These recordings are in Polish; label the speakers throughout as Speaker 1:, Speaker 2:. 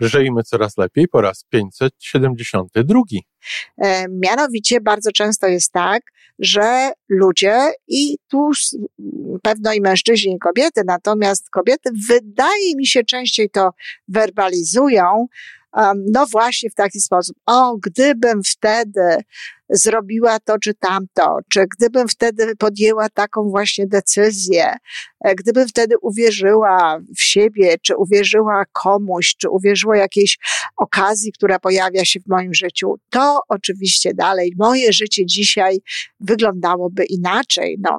Speaker 1: Żyjmy coraz lepiej po raz 572.
Speaker 2: E, mianowicie bardzo często jest tak, że ludzie i tu pewno i mężczyźni i kobiety, natomiast kobiety wydaje mi się częściej to werbalizują, no właśnie w taki sposób. O, gdybym wtedy zrobiła to czy tamto, czy gdybym wtedy podjęła taką właśnie decyzję, e, gdybym wtedy uwierzyła w siebie, czy uwierzyła komuś, czy uwierzyła jakiejś okazji, która pojawia się w moim życiu, to oczywiście dalej moje życie dzisiaj wyglądałoby inaczej. No,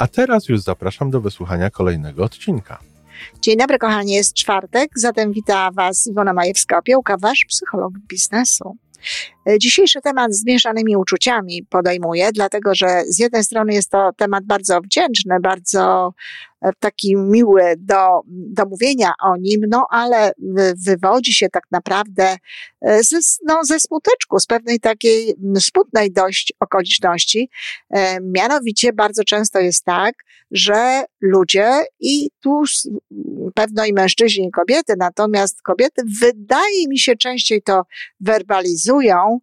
Speaker 1: A teraz już zapraszam do wysłuchania kolejnego odcinka.
Speaker 2: Dzień dobry, kochani, jest czwartek, zatem wita Was Iwona Majewska-Opiełka, Wasz psycholog biznesu. E, dzisiejszy temat z mieszanymi uczuciami podejmuję, dlatego że z jednej strony jest to temat bardzo wdzięczny, bardzo taki miły do, do mówienia o nim, no ale wywodzi się tak naprawdę e, ze, no, ze smuteczku, z pewnej takiej smutnej dość okoliczności. Mianowicie bardzo często jest tak, że ludzie i tu pewno i mężczyźni i kobiety, natomiast kobiety wydaje mi się częściej to werbalizują,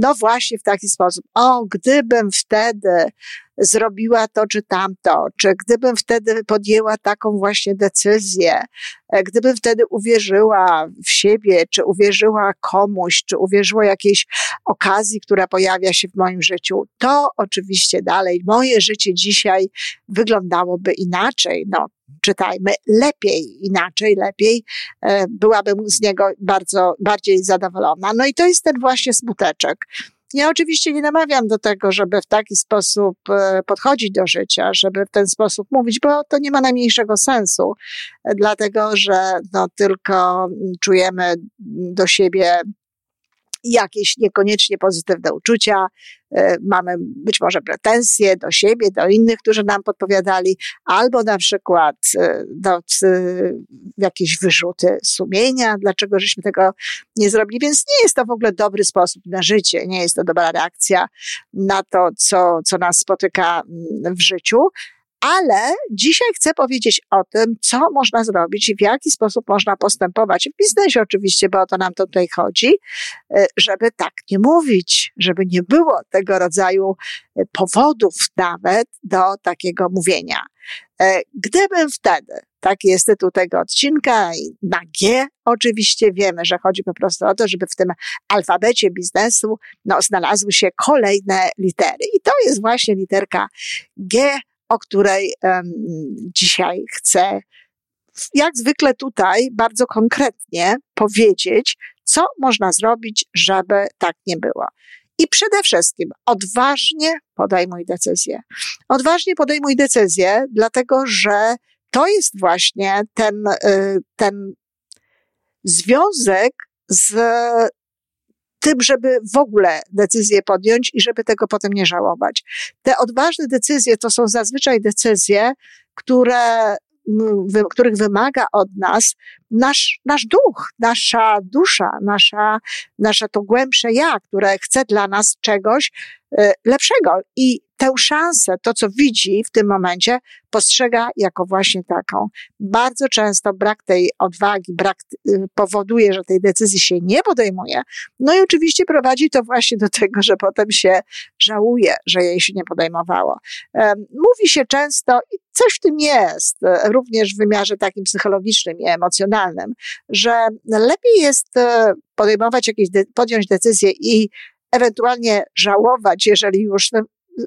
Speaker 2: no właśnie w taki sposób. O, gdybym wtedy zrobiła to czy tamto, czy gdybym wtedy podjęła taką właśnie decyzję, e, gdybym wtedy uwierzyła w siebie, czy uwierzyła komuś, czy uwierzyła jakiejś okazji, która pojawia się w moim życiu, to oczywiście dalej moje życie dzisiaj wyglądałoby inaczej. No, czytajmy, lepiej, inaczej, lepiej, e, byłabym z niego bardzo, bardziej zadowolona. No i to jest ten właśnie smuteczek. Ja oczywiście nie namawiam do tego, żeby w taki sposób e, podchodzić do życia, żeby w ten sposób mówić, bo to nie ma najmniejszego sensu, e, dlatego że no, tylko czujemy do siebie jakieś niekoniecznie pozytywne uczucia, e, mamy być może pretensje do siebie, do innych, którzy nam podpowiadali, albo na przykład e, do, jakieś wyrzuty sumienia, dlaczego żeśmy tego nie zrobili. Więc nie jest to w ogóle dobry sposób na życie, nie jest to dobra reakcja na to, co, co nas spotyka w życiu ale dzisiaj chcę powiedzieć o tym, co można zrobić i w jaki sposób można postępować w biznesie oczywiście, bo o to nam tutaj chodzi, e, żeby tak nie mówić, żeby nie było tego rodzaju e, powodów nawet do takiego mówienia. E, gdybym wtedy, taki jest tytuł tego odcinka, na G oczywiście wiemy, że chodzi po prostu o to, żeby w tym alfabecie biznesu no, znalazły się kolejne litery. I to jest właśnie literka G, o której um, dzisiaj chcę, jak zwykle tutaj, bardzo konkretnie powiedzieć, co można zrobić, żeby tak nie było. I przede wszystkim odważnie podejmuj decyzję. Odważnie podejmuj decyzję, dlatego że to jest właśnie ten, y, ten związek z tym, żeby w ogóle decyzję podjąć i żeby tego potem nie żałować. Te odważne decyzje to są zazwyczaj decyzje, które których wymaga od nas nasz, nasz duch, nasza dusza, nasza, nasze to głębsze ja, które chce dla nas czegoś y, lepszego. I tę szansę, to co widzi w tym momencie, postrzega jako właśnie taką. Bardzo często brak tej odwagi, brak y, powoduje, że tej decyzji się nie podejmuje. No i oczywiście prowadzi to właśnie do tego, że potem się żałuje, że jej się nie podejmowało. Mówi się często, i coś w tym jest, e, również w wymiarze takim psychologicznym i emocjonalnym, że lepiej jest e, podejmować jakieś, podjąć decyzję i ewentualnie żałować, jeżeli już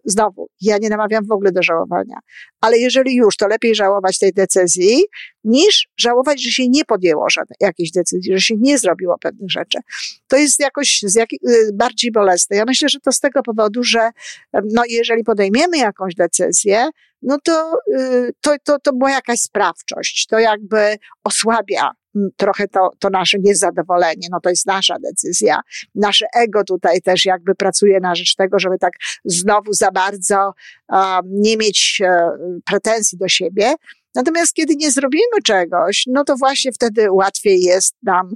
Speaker 2: znowu, ja nie namawiam w ogóle do żałowania, ale jeżeli już, to lepiej żałować tej decyzji, niż żałować, że się nie podjęło żadnej, jakiejś decyzji, że się nie zrobiło pewnych rzeczy. To jest jakoś jak, y, bardziej bolesne. Ja myślę, że to z tego powodu, że no, jeżeli podejmiemy jakąś decyzję, no to, y, to, to, to była jakaś sprawczość. To jakby osłabia trochę to, to nasze niezadowolenie, no to jest nasza decyzja. Nasze ego tutaj też jakby pracuje na rzecz tego, żeby tak znowu za bardzo um, nie mieć um, pretensji do siebie. Natomiast kiedy nie zrobimy czegoś, no to właśnie wtedy łatwiej jest nam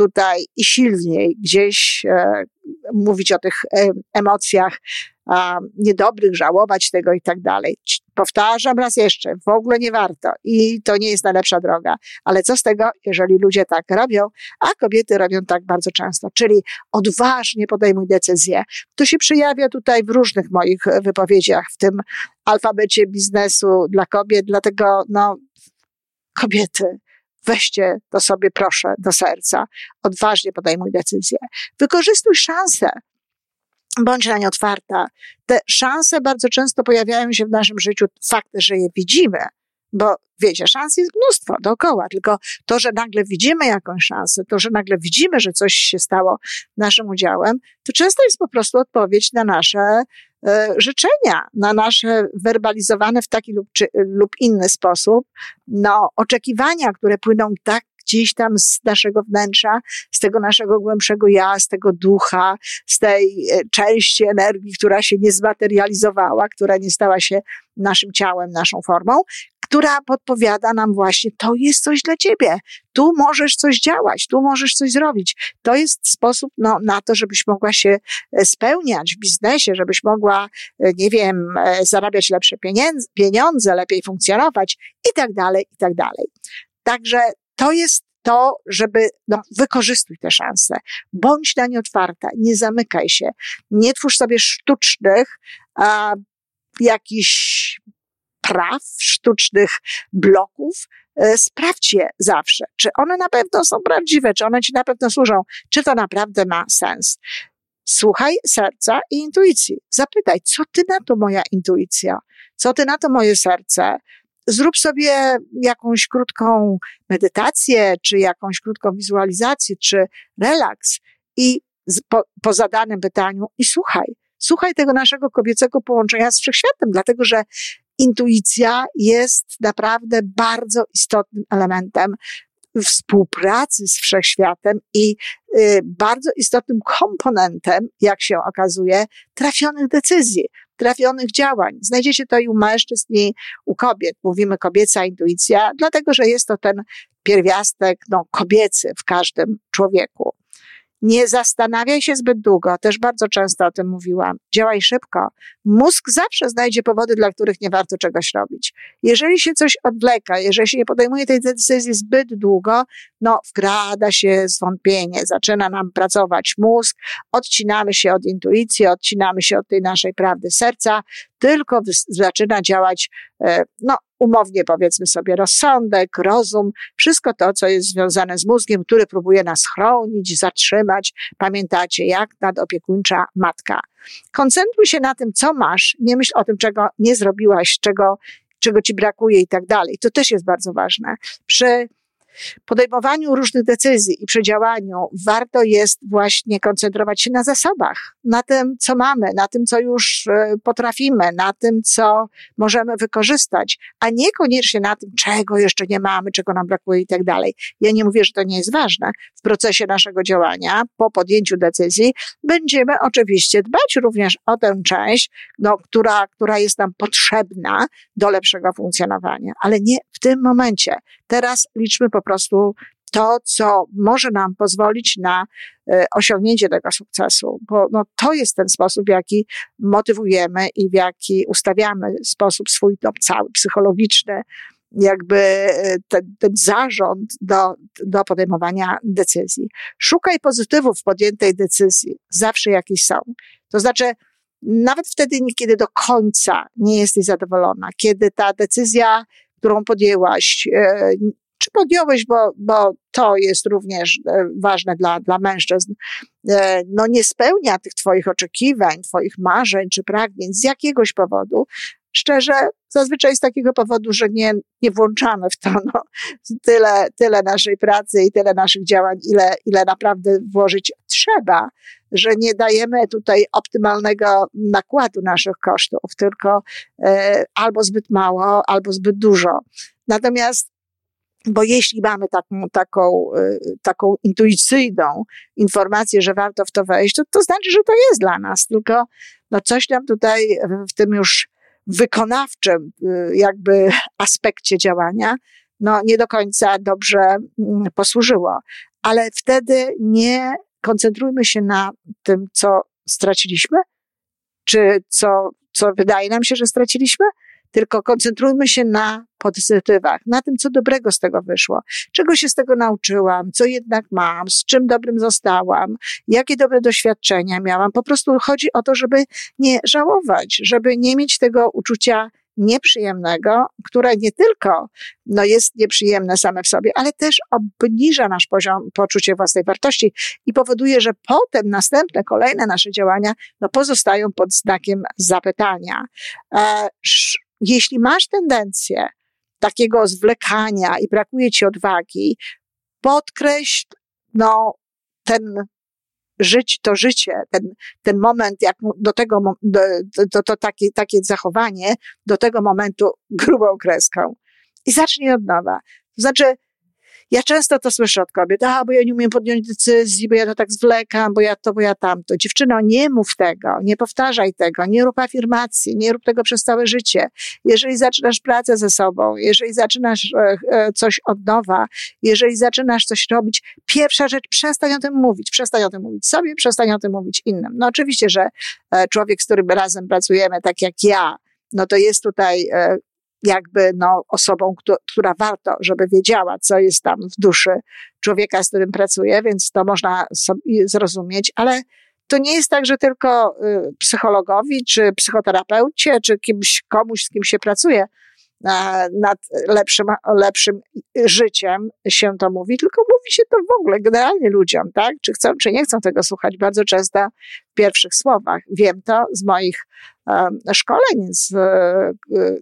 Speaker 2: tutaj i silniej gdzieś e, mówić o tych e, emocjach niedobrych, żałować tego i tak dalej. Powtarzam raz jeszcze, w ogóle nie warto i to nie jest najlepsza droga. Ale co z tego, jeżeli ludzie tak robią, a kobiety robią tak bardzo często, czyli odważnie podejmuj decyzje. To się przejawia tutaj w różnych moich wypowiedziach, w tym alfabecie biznesu dla kobiet, dlatego no, kobiety, weźcie to sobie proszę do serca, odważnie podejmuj decyzje. Wykorzystuj szansę, bądź na nie otwarta. Te szanse bardzo często pojawiają się w naszym życiu, fakt, że je widzimy, bo wiecie, szans jest mnóstwo dookoła, tylko to, że nagle widzimy jakąś szansę, to, że nagle widzimy, że coś się stało naszym udziałem, to często jest po prostu odpowiedź na nasze e, życzenia, na nasze werbalizowane w taki lub, czy, lub inny sposób, no, oczekiwania, które płyną tak gdzieś tam z naszego wnętrza, z tego naszego głębszego ja, z tego ducha, z tej e, części energii, która się nie zmaterializowała, która nie stała się naszym ciałem, naszą formą, która podpowiada nam właśnie, to jest coś dla ciebie, tu możesz coś działać, tu możesz coś zrobić. To jest sposób no, na to, żebyś mogła się e, spełniać w biznesie, żebyś mogła, e, nie wiem, zarabiać lepsze pieniądze, pieniądze lepiej funkcjonować i tak dalej, i tak dalej. Także to jest to, żeby no, wykorzystuj te szanse. Bądź na nie otwarta, nie zamykaj się. Nie twórz sobie sztucznych a, jakichś praw, sztucznych bloków. E, sprawdź je zawsze, czy one na pewno są prawdziwe, czy one ci na pewno służą, czy to naprawdę ma sens. Słuchaj serca i intuicji. Zapytaj, co ty na to moja intuicja? Co ty na to moje serce? zrób sobie jakąś krótką medytację, czy jakąś krótką wizualizację, czy relaks i po, po zadanym pytaniu i słuchaj. Słuchaj tego naszego kobiecego połączenia z wszechświatem, dlatego że intuicja jest naprawdę bardzo istotnym elementem współpracy z wszechświatem i y, bardzo istotnym komponentem, jak się okazuje, trafionych decyzji trafionych działań. Znajdziecie to i u mężczyzn, i u kobiet. Mówimy kobieca intuicja, dlatego że jest to ten pierwiastek no, kobiecy w każdym człowieku. Nie zastanawiaj się zbyt długo, też bardzo często o tym mówiłam. Działaj szybko. Mózg zawsze znajdzie powody, dla których nie warto czegoś robić. Jeżeli się coś odwleka, jeżeli się nie podejmuje tej decyzji zbyt długo, no wkrada się zwątpienie, zaczyna nam pracować mózg, odcinamy się od intuicji, odcinamy się od tej naszej prawdy serca, tylko zaczyna działać, e, no, umownie powiedzmy sobie, rozsądek, rozum, wszystko to, co jest związane z mózgiem, który próbuje nas chronić, zatrzymać. Pamiętacie, jak nadopiekuńcza matka. Koncentruj się na tym, co masz, nie myśl o tym, czego nie zrobiłaś, czego, czego ci brakuje i tak dalej. To też jest bardzo ważne. Przy podejmowaniu różnych decyzji i przy działaniu warto jest właśnie koncentrować się na zasobach, na tym, co mamy, na tym, co już e, potrafimy, na tym, co możemy wykorzystać, a niekoniecznie na tym, czego jeszcze nie mamy, czego nam brakuje i tak dalej. Ja nie mówię, że to nie jest ważne. W procesie naszego działania, po podjęciu decyzji, będziemy oczywiście dbać również o tę część, no, która, która jest nam potrzebna do lepszego funkcjonowania, ale nie w tym momencie. Teraz liczmy po prostu to, co może nam pozwolić na e, osiągnięcie tego sukcesu, bo no, to jest ten sposób, w jaki motywujemy i w jaki ustawiamy sposób swój no, cały psychologiczny, jakby e, ten, ten zarząd do, do podejmowania decyzji. Szukaj pozytywów w podjętej decyzji, zawsze jakieś są. To znaczy, nawet wtedy, kiedy do końca nie jesteś zadowolona, kiedy ta decyzja którą podjęłaś, e, podjąłeś, bo, bo to jest również e, ważne dla, dla mężczyzn, e, no nie spełnia tych Twoich oczekiwań, Twoich marzeń czy pragnień z jakiegoś powodu, szczerze, zazwyczaj z takiego powodu, że nie, nie włączamy w to no, tyle, tyle naszej pracy i tyle naszych działań, ile, ile naprawdę włożyć trzeba, że nie dajemy tutaj optymalnego nakładu naszych kosztów, tylko e, albo zbyt mało, albo zbyt dużo. Natomiast bo jeśli mamy taką, taką, e, taką intuicyjną informację, że warto w to wejść, to, to znaczy, że to jest dla nas, tylko no coś nam tutaj w tym już wykonawczym y, jakby aspekcie działania, no nie do końca dobrze mm, posłużyło. Ale wtedy nie koncentrujmy się na tym, co straciliśmy, czy co, co wydaje nam się, że straciliśmy, tylko koncentrujmy się na pozytywach, na tym, co dobrego z tego wyszło, czego się z tego nauczyłam, co jednak mam, z czym dobrym zostałam, jakie dobre doświadczenia miałam. Po prostu chodzi o to, żeby nie żałować, żeby nie mieć tego uczucia nieprzyjemnego, które nie tylko no, jest nieprzyjemne same w sobie, ale też obniża nasz poziom poczucia własnej wartości i powoduje, że potem następne, kolejne nasze działania no, pozostają pod znakiem zapytania. E, jeśli masz tendencję takiego zwlekania i brakuje ci odwagi, podkreśl, no, ten żyć, to życie, ten, ten moment, jak do tego, do, to, to takie, takie zachowanie, do tego momentu grubą kreską. I zacznij od nowa. To znaczy, ja często to słyszę od kobiet, a, bo ja nie umiem podjąć decyzji, bo ja to tak zwlekam, bo ja to, bo ja tamto. Dziewczyno, nie mów tego, nie powtarzaj tego, nie rób afirmacji, nie rób tego przez całe życie. Jeżeli zaczynasz pracę ze sobą, jeżeli zaczynasz e, e, coś od nowa, jeżeli zaczynasz coś robić, pierwsza rzecz, przestań o tym mówić, przestań o tym mówić sobie, przestań o tym mówić innym. No oczywiście, że e, człowiek, z którym razem pracujemy, tak jak ja, no to jest tutaj jakby no, osobą, która warto, żeby wiedziała, co jest tam w duszy człowieka, z którym pracuje, więc to można zrozumieć, ale to nie jest tak, że tylko y, psychologowi, czy psychoterapeucie, czy kimś, komuś, z kim się pracuje, nad lepszym, lepszym życiem się to mówi, tylko mówi się to w ogóle generalnie ludziom, tak? Czy chcą, czy nie chcą tego słuchać, bardzo często w pierwszych słowach. Wiem to z moich szkoleń, z, e,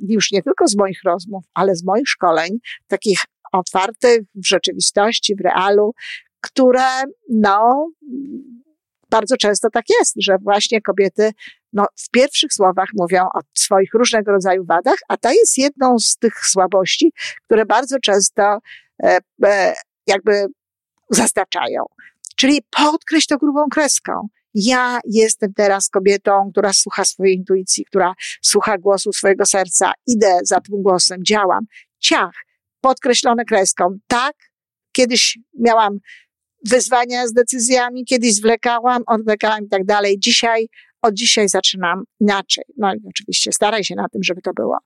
Speaker 2: już nie tylko z moich rozmów, ale z moich szkoleń, takich otwartych w rzeczywistości, w realu, które, no, bardzo często tak jest, że właśnie kobiety no, w pierwszych słowach mówią o swoich różnego rodzaju wadach, a ta jest jedną z tych słabości, które bardzo często e, e, jakby zastaczają. Czyli podkreśl to grubą kreską. Ja jestem teraz kobietą, która słucha swojej intuicji, która słucha głosu swojego serca, idę za tym głosem, działam. Ciach, podkreślone kreską. Tak, kiedyś miałam wyzwania z decyzjami, kiedyś zwlekałam, odwlekałam i tak dalej. Dzisiaj, od dzisiaj zaczynam inaczej. No i oczywiście staraj się na tym, żeby to było.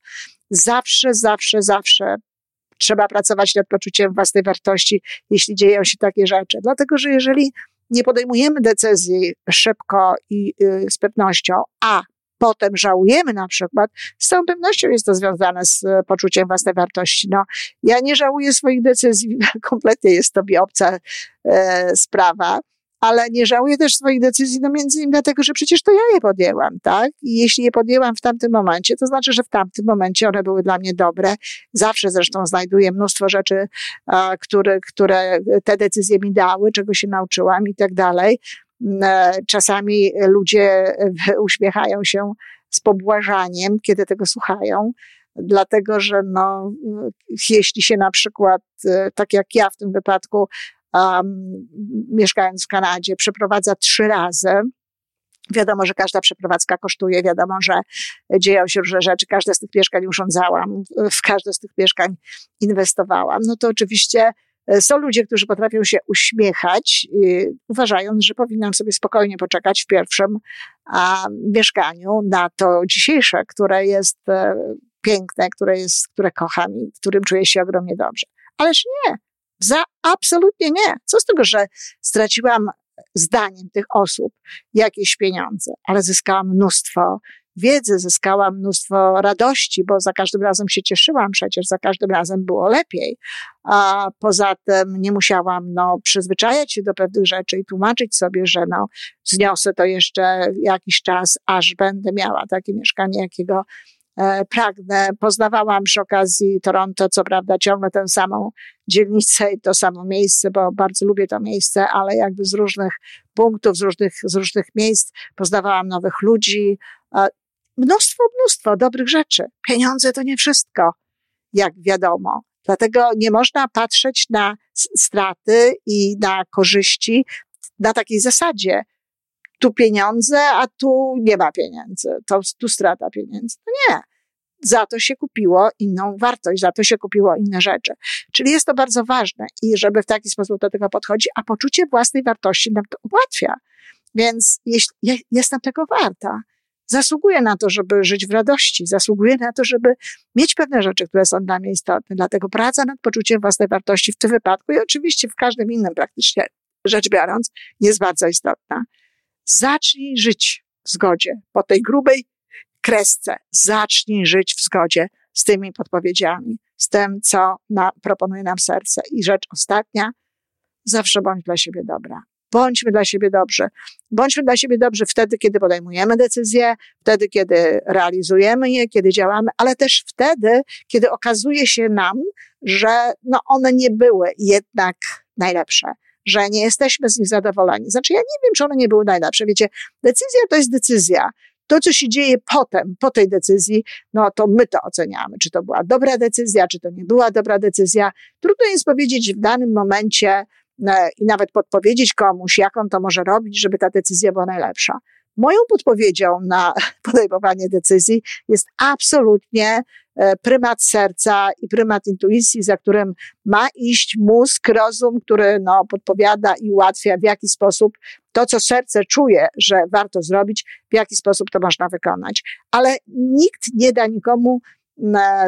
Speaker 2: Zawsze, zawsze, zawsze trzeba pracować nad poczuciem własnej wartości, jeśli dzieją się takie rzeczy. Dlatego, że jeżeli nie podejmujemy decyzji szybko i y, z pewnością, a potem żałujemy na przykład, z całą pewnością jest to związane z e, poczuciem własnej wartości. No, ja nie żałuję swoich decyzji, kompletnie jest to mi obca e, sprawa, ale nie żałuję też swoich decyzji, no między innymi dlatego, że przecież to ja je podjęłam, tak? I jeśli je podjęłam w tamtym momencie, to znaczy, że w tamtym momencie one były dla mnie dobre. Zawsze zresztą znajduję mnóstwo rzeczy, które, które te decyzje mi dały, czego się nauczyłam i tak dalej. E, czasami ludzie e, uśmiechają się z pobłażaniem, kiedy tego słuchają, dlatego że no, jeśli się na przykład, e, tak jak ja w tym wypadku, um, mieszkając w Kanadzie, przeprowadza trzy razy, Wiadomo, że każda przeprowadzka kosztuje, wiadomo, że dzieją się różne rzeczy, każde z tych mieszkań urządzałam, w każde z tych mieszkań inwestowałam. No to oczywiście są ludzie, którzy potrafią się uśmiechać, uważając, że powinnam sobie spokojnie poczekać w pierwszym a, mieszkaniu na to dzisiejsze, które jest e, piękne, które, jest, które kocham i którym czuję się ogromnie dobrze. Ależ nie, za absolutnie nie. Co z tego, że straciłam zdaniem tych osób jakieś pieniądze, ale zyskałam mnóstwo wiedzy, zyskałam mnóstwo radości, bo za każdym razem się cieszyłam, przecież za każdym razem było lepiej. A poza tym nie musiałam no, przyzwyczajać się do pewnych rzeczy i tłumaczyć sobie, że no, zniosę to jeszcze jakiś czas, aż będę miała takie mieszkanie, jakiego e, pragnę. Poznawałam przy okazji Toronto, co prawda ciągle tę samą dzielnicę i to samo miejsce, bo bardzo lubię to miejsce, ale jakby z różnych punktów, z różnych, z różnych miejsc poznawałam nowych ludzi, mnóstwo, mnóstwo dobrych rzeczy. Pieniądze to nie wszystko, jak wiadomo. Dlatego nie można patrzeć na straty i na korzyści na takiej zasadzie. Tu pieniądze, a tu nie ma pieniędzy. To, tu strata pieniędzy. No nie. Za to się kupiło inną wartość, za to się kupiło inne rzeczy. Czyli jest to bardzo ważne i żeby w taki sposób do tego podchodzić, a poczucie własnej wartości nam to ułatwia. Więc jeśli, jestem tego warta, zasługuje na to, żeby żyć w radości, zasługuje na to, żeby mieć pewne rzeczy, które są dla mnie istotne. Dlatego praca nad poczuciem własnej wartości w tym wypadku i oczywiście w każdym innym praktycznie rzecz biorąc jest bardzo istotna. Zacznij żyć w zgodzie po tej grubej kresce. Zacznij żyć w zgodzie z tymi podpowiedziami, z tym, co na, proponuje nam serce. I rzecz ostatnia, zawsze bądź dla siebie dobra. Bądźmy dla siebie dobrzy. Bądźmy dla siebie dobrzy wtedy, kiedy podejmujemy decyzje, wtedy, kiedy realizujemy je, kiedy działamy, ale też wtedy, kiedy okazuje się nam, że no one nie były jednak najlepsze że nie jesteśmy z nich zadowoleni. Znaczy, ja nie wiem, czy one nie były najlepsze. Wiecie, decyzja to jest decyzja. To, co się dzieje potem, po tej decyzji, no to my to oceniamy. Czy to była dobra decyzja, czy to nie była dobra decyzja. Trudno jest powiedzieć w danym momencie, i nawet podpowiedzieć komuś, jak on to może robić, żeby ta decyzja była najlepsza. Moją podpowiedzią na podejmowanie decyzji jest absolutnie e, prymat serca i prymat intuicji, za którym ma iść mózg, rozum, który no, podpowiada i ułatwia, w jaki sposób to, co serce czuje, że warto zrobić, w jaki sposób to można wykonać. Ale nikt nie da nikomu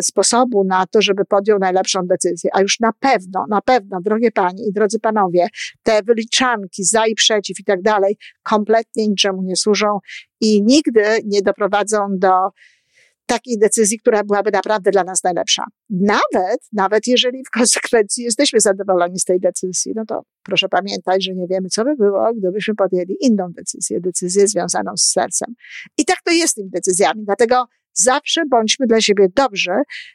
Speaker 2: sposobu na to, żeby podjął najlepszą decyzję. A już na pewno, na pewno, drogie panie i drodzy panowie, te wyliczanki za i przeciw i tak dalej kompletnie niczemu nie służą i nigdy nie doprowadzą do takiej decyzji, która byłaby naprawdę dla nas najlepsza. Nawet, nawet jeżeli w konsekwencji jesteśmy zadowoleni z tej decyzji, no to proszę pamiętać, że nie wiemy, co by było, gdybyśmy podjęli inną decyzję, decyzję związaną z sercem. I tak to jest z tymi decyzjami. Dlatego zawsze bądźmy dla siebie dobrzy,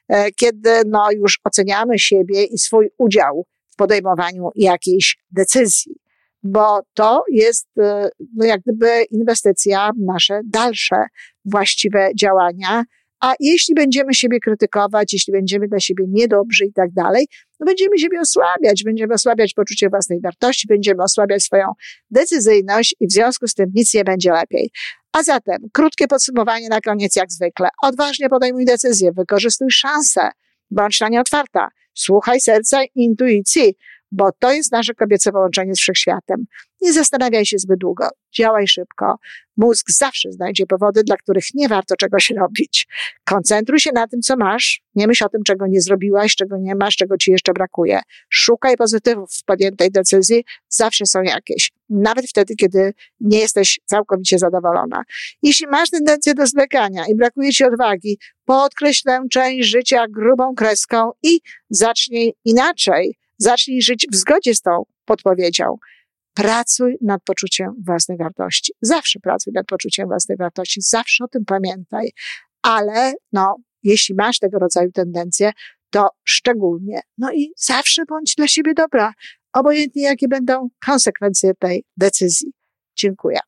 Speaker 2: e, kiedy no, już oceniamy siebie i swój udział w podejmowaniu jakiejś decyzji. Bo to jest e, no, jak gdyby inwestycja w nasze dalsze właściwe działania, a jeśli będziemy siebie krytykować, jeśli będziemy dla siebie niedobrzy i tak dalej, no będziemy siebie osłabiać, będziemy osłabiać poczucie własnej wartości, będziemy osłabiać swoją decyzyjność i w związku z tym nic nie będzie lepiej. A zatem, krótkie podsumowanie na koniec, jak zwykle. Odważnie podejmuj decyzję, wykorzystuj szansę, bądź na nie otwarta. Słuchaj serca i intuicji, bo to jest nasze kobiece połączenie z wszechświatem. Nie zastanawiaj się zbyt długo, działaj szybko. Mózg zawsze znajdzie powody, dla których nie warto czegoś robić. Koncentruj się na tym, co masz. Nie myśl o tym, czego nie zrobiłaś, czego nie masz, czego ci jeszcze brakuje. Szukaj pozytywów w podjętej decyzji. Zawsze są jakieś. Nawet wtedy, kiedy nie jesteś całkowicie zadowolona. Jeśli masz tendencję do zwlekania i brakuje ci odwagi, podkreśl tę część życia grubą kreską i zacznij inaczej Zacznij żyć w zgodzie z tą podpowiedzią. Pracuj nad poczuciem własnej wartości. Zawsze pracuj nad poczuciem własnej wartości. Zawsze o tym pamiętaj. Ale, no, jeśli masz tego rodzaju tendencje, to szczególnie. No i zawsze bądź dla siebie dobra. Obojętnie jakie będą konsekwencje tej decyzji. Dziękuję.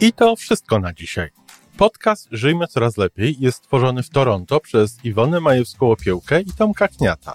Speaker 1: I to wszystko na dzisiaj. Podcast Żyjmy Coraz Lepiej jest stworzony w Toronto przez Iwonę Majewską-Opiełkę i Tomka Kniata.